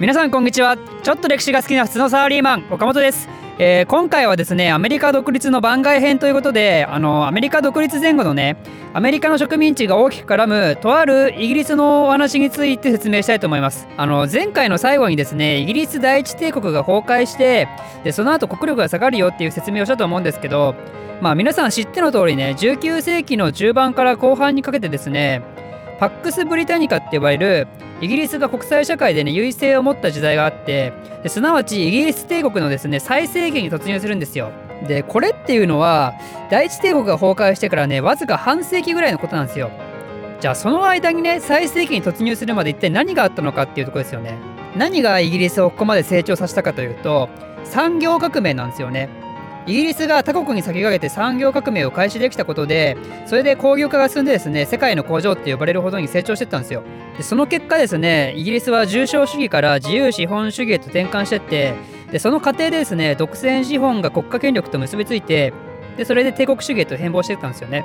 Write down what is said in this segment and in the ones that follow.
皆さんこんにちは。ちょっと歴史が好きな普通のサラリーマン岡本です。えー、今回はですねアメリカ独立の番外編ということであのアメリカ独立前後のねアメリカの植民地が大きく絡むとあるイギリスのお話について説明したいと思います。あの前回の最後にですねイギリス第一帝国が崩壊してでその後国力が下がるよっていう説明をしたと思うんですけどまあ皆さん知っての通りね19世紀の中盤から後半にかけてですねパックス・ブリタニカって呼ばれるイギリスが国際社会でね優位性を持った時代があってすなわちイギリス帝国のですね最盛期に突入するんですよ。でこれっていうのは第一帝国が崩壊してからねわずか半世紀ぐらいのことなんですよ。じゃあその間にね最盛期に突入するまで一体何があったのかっていうとこですよね。何がイギリスをここまで成長させたかというと産業革命なんですよね。イギリスが他国に先駆けて産業革命を開始できたことでそれで工業化が進んでですね世界の工場って呼ばれるほどに成長してったんですよ。でその結果ですねイギリスは重商主義から自由資本主義へと転換してってでその過程でですね独占資本が国家権力と結びついてでそれで帝国主義へと変貌してったんですよね。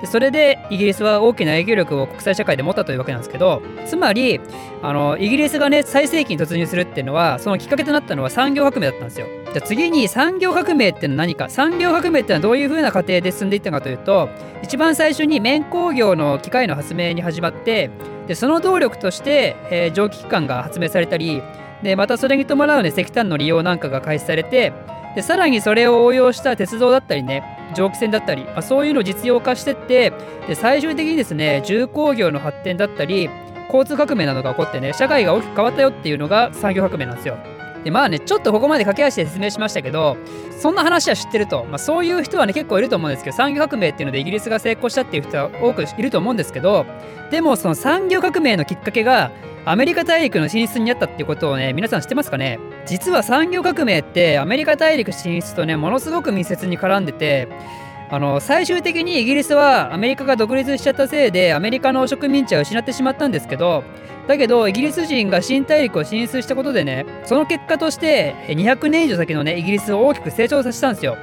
でそれでイギリスは大きな影響力を国際社会で持ったというわけなんですけどつまりあのイギリスがね最盛期に突入するっていうのはそのきっかけとなったのは産業革命だったんですよ。じゃ次に産業革命ってのは何か？産業革命ってのはどういう風な過程で進んでいったかというと一番最初に綿工業の機械の発明に始まってでその動力として、えー、蒸気機関が発明されたりでまたそれに伴うね石炭の利用なんかが開始されてでさらにそれを応用した鉄道だったりね蒸気船だったり、まあ、そういうのを実用化してってで最終的にですね重工業の発展だったり交通革命などが起こってね社会が大きく変わったよっていうのが産業革命なんですよ。でまあねちょっとここまで駆け足で説明しましたけどそんな話は知ってると、まあ、そういう人はね結構いると思うんですけど産業革命っていうのでイギリスが成功したっていう人は多くいると思うんですけどでもその産業革命のきっかけがアメリカ大陸の進出にあったっていうことをね皆さん知ってますかね？実は産業革命ってアメリカ大陸進出とねものすごく密接に絡んでてあの最終的にイギリスはアメリカが独立しちゃったせいでアメリカの植民地は失ってしまったんですけどだけどイギリス人が新大陸を進出したことでねその結果として200年以上先のねイギリスを大きく成長させたんですよ。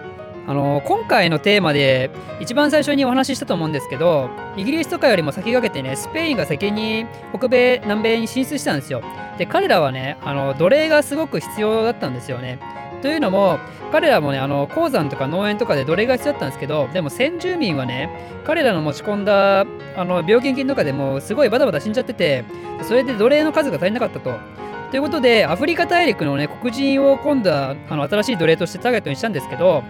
あの今回のテーマで一番最初にお話ししたと思うんですけどイギリスとかよりも先駆けてねスペインが先に北米南米に進出したんですよで彼らはねあの奴隷がすごく必要だったんですよねというのも彼らもねあの鉱山とか農園とかで奴隷が必要だったんですけどでも先住民はね彼らの持ち込んだあの病原菌とかでもすごいバタバタ死んじゃっててそれで奴隷の数が足りなかったとということでアフリカ大陸のね黒人を今度はあの新しい奴隷としてターゲットにしたんですけど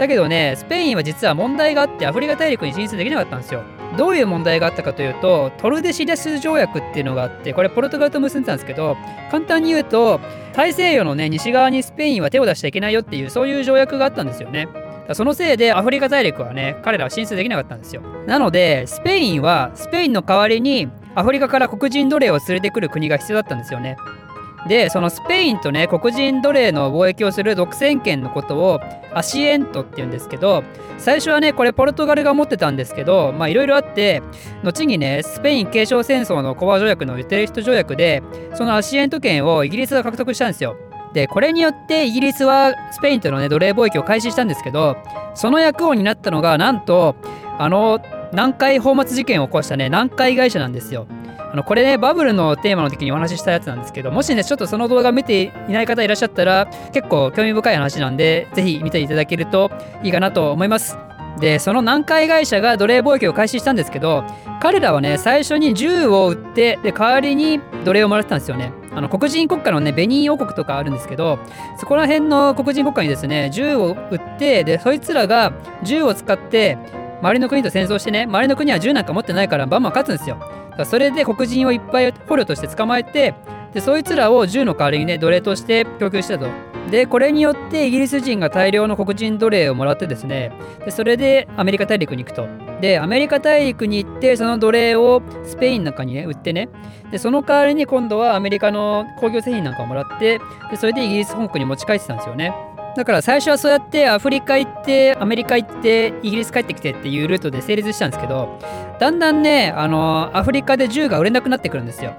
だけどね、スペインは実は問題があってアフリカ大陸に進出できなかったんですよ。どういう問題があったかというと、トルデシリャス条約っていうのがあって、これポルトガルと結んでたんですけど、簡単に言うと、大西洋のね、西側にスペインは手を出しちゃいけないよっていう、そういう条約があったんですよね。そのせいでアフリカ大陸はね、彼らは進出できなかったんですよ。なので、スペインはスペインの代わりにアフリカから黒人奴隷を連れてくる国が必要だったんですよね。でそのスペインとね黒人奴隷の貿易をする独占権のことをアシエントっていうんですけど最初はねこれポルトガルが持ってたんですけどまあいろいろあって後にねスペイン継承戦争のコバ条約のユテレスト条約でそのアシエント権をイギリスが獲得したんですよ。でこれによってイギリスはスペインとのね奴隷貿易を開始したんですけどその役を担ったのがなんとあの南海放末事件を起こしたね南海会社なんですよ。あのこれねバブルのテーマの時にお話ししたやつなんですけどもしねちょっとその動画見ていない方いらっしゃったら結構興味深い話なんでぜひ見ていただけるといいかなと思います。でその南海会社が奴隷貿易を開始したんですけど彼らはね最初に銃を撃ってで代わりに奴隷をもらってたんですよね。あの黒人国家のねベニー王国とかあるんですけどそこら辺の黒人国家にですね銃を撃ってでそいつらが銃を使って周りの国と戦争してね周りの国は銃なんか持ってないからバンバン勝つんですよそれで黒人をいっぱい捕虜として捕まえてでそいつらを銃の代わりにね奴隷として供給したと。でこれによってイギリス人が大量の黒人奴隷をもらってですねでそれでアメリカ大陸に行くと。でアメリカ大陸に行ってその奴隷をスペインなんかにね売ってねでその代わりに今度はアメリカの工業製品なんかをもらってでそれでイギリス本国に持ち帰ってたんですよね。だから最初はそうやってアフリカ行ってアメリカ行ってイギリス帰ってきてっていうルートで成立したんですけどだんだんねあのアフリカで銃が売れなくなってくるんですよ。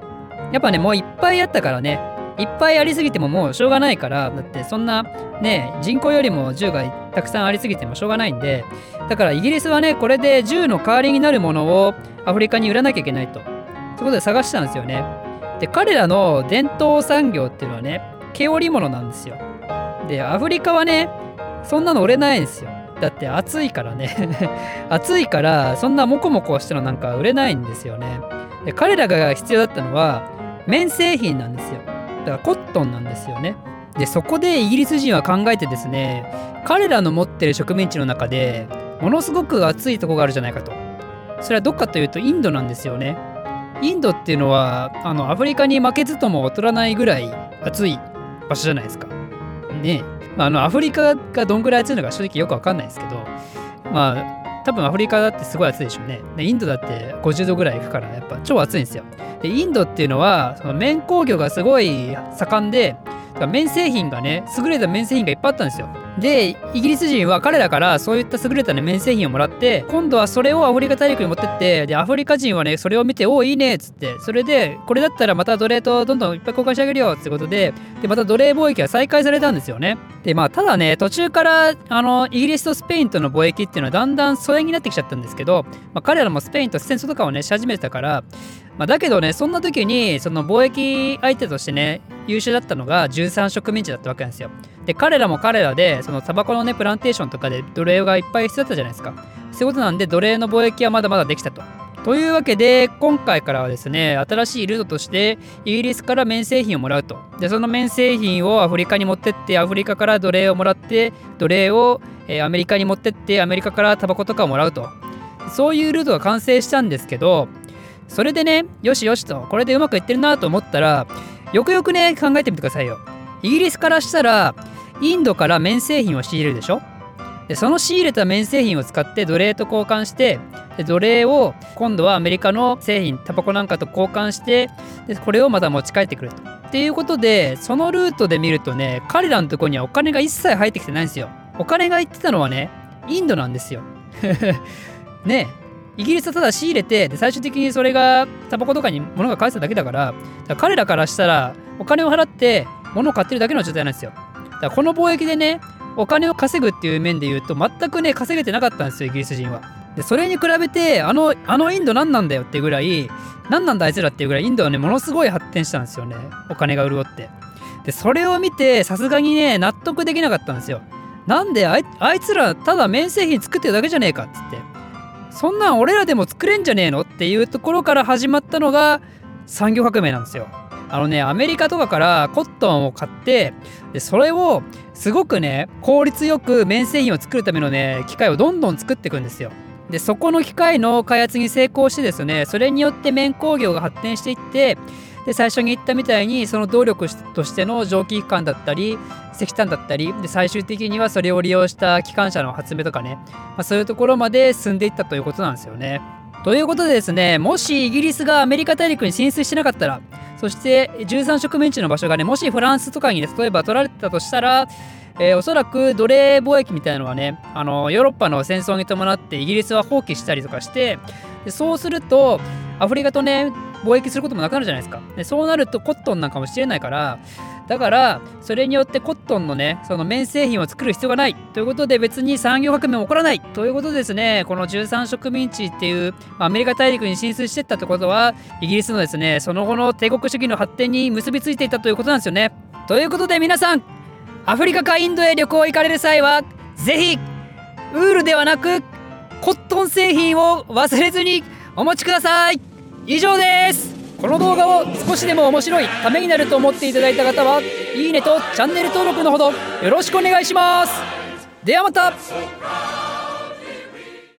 やっぱねもういっぱいあったからねいっぱいありすぎてももうしょうがないからだってそんなね人口よりも銃がたくさんありすぎてもしょうがないんでだからイギリスはねこれで銃の代わりになるものをアフリカに売らなきゃいけないと。そことで探したんですよね。で彼らの伝統産業っていうのはね毛織物なんですよ。でアフリカはねそんなの売れないんですよ。だって暑いからね。暑いからそんなモコモコしたのなんか売れないんですよね。で彼らが必要だったのは綿製品なんですよ。だからコットンなんですよね。でそこでイギリス人は考えてですね彼らの持ってる植民地の中でものすごく暑いとこがあるじゃないかと。それはどっかというとインドなんですよね。インドっていうのはあのアフリカに負けずとも劣らないぐらい暑い場所じゃないですか。ねあのアフリカがどんぐらい暑いのか正直よくわかんないですけどまあ多分アフリカだってすごい暑いでしょうね。でインドだって50度ぐらいいくからやっぱ超暑いんですよ。でインドっていうのはその綿工業がすごい盛んで綿製品がね優れた綿製品がいっぱいあったんですよ。でイギリス人は彼らからそういった優れた、ね、綿製品をもらって今度はそれをアフリカ大陸に持ってってでアフリカ人はねそれを見ておおいいねっつって。それでこれだったらまた奴隷とどんどんいっぱい交換してあげるよってことででまた奴隷貿易が再開されたんですよね。でまあただね途中からあのイギリスとスペインとの貿易っていうのはだんだん疎遠になってきちゃったんですけど、まあ、彼らもスペインと戦争とかをねし始めてたからまあ、だけどねそんな時にその貿易相手としてね優秀だったのが13植民地だったわけなんですよ。で彼らも彼らでそのタバコのねプランテーションとかで奴隷がいっぱい必要だったじゃないですか。そういうことなんで奴隷の貿易はまだまだできたと。というわけで今回からはですね新しいルートとしてイギリスから綿製品をもらうと。でその綿製品をアフリカに持ってってアフリカから奴隷をもらって奴隷を、えー、アメリカに持ってってアメリカからタバコとかをもらうと。そういうルートが完成したんですけどそれでねよしよしとこれでうまくいってるなと思ったらよくよくね考えてみてくださいよイギリスからしたらインドから綿製品を仕入れるでしょ？でその仕入れた綿製品を使って奴隷と交換してで奴隷を今度はアメリカの製品タバコなんかと交換してでこれをまた持ち帰ってくると。っていうことでそのルートで見るとね彼らのとこにはお金が一切入ってきてないんですよ。お金が行ってたのはねインドなんですよ。ねイギリスはただ仕入れてで最終的にそれがタバコとかに物が返しただけだから彼らからしたらお金を払って物を買ってるだけの状態なんですよ。だからこの貿易でねお金を稼ぐっていう面で言うと全くね稼げてなかったんですよイギリス人は。でそれに比べてあのあのインド何なんだよってぐらい何なんだあいつらっていうぐらいインドはねものすごい発展したんですよねお金が潤って。でそれを見てさすがにね納得できなかったんですよ。なんであいあいつらただ綿製品作ってるだけじゃねえかっつってそんなん俺らでも作れんじゃねえの？っていうところから始まったのが産業革命なんですよ。あのねアメリカとかからコットンを買ってでそれをすごくね効率よく綿製品を作るためのね機械をどんどん作っていくんですよ。でそこの機械の開発に成功してですねそれによって綿工業が発展していってで最初に言ったみたいにその動力としての蒸気機関だったり石炭だったりで最終的にはそれを利用した機関車の発明とかね、まあ、そういうところまで進んでいったということなんですよね。ということでですねもしイギリスがアメリカ大陸に進出してなかったらそして13植民地の場所がねもしフランスとかに、ね、例えば取られてたとしたらえー、おそらく奴隷貿易みたいなのはねあのヨーロッパの戦争に伴ってイギリスは放棄したりとかしてそうするとアフリカとね貿易することもなくなるじゃないですか。でそうなるとコットンなんかもしれないからだからそれによってコットンのねその綿製品を作る必要がない。ということで別に産業革命も起こらない。ということでですねこの13植民地っていうアメリカ大陸に進出していったってことはイギリスのですねその後の帝国主義の発展に結びついていたということなんですよね。ということで皆さんアフリカかインドへ旅行行かれる際はぜひウールではなくコットン製品を忘れずにお持ちください。以上です。この動画を少しでも面白いためになると思っていただいた方はいいねとチャンネル登録のほどよろしくお願いします。ではまた。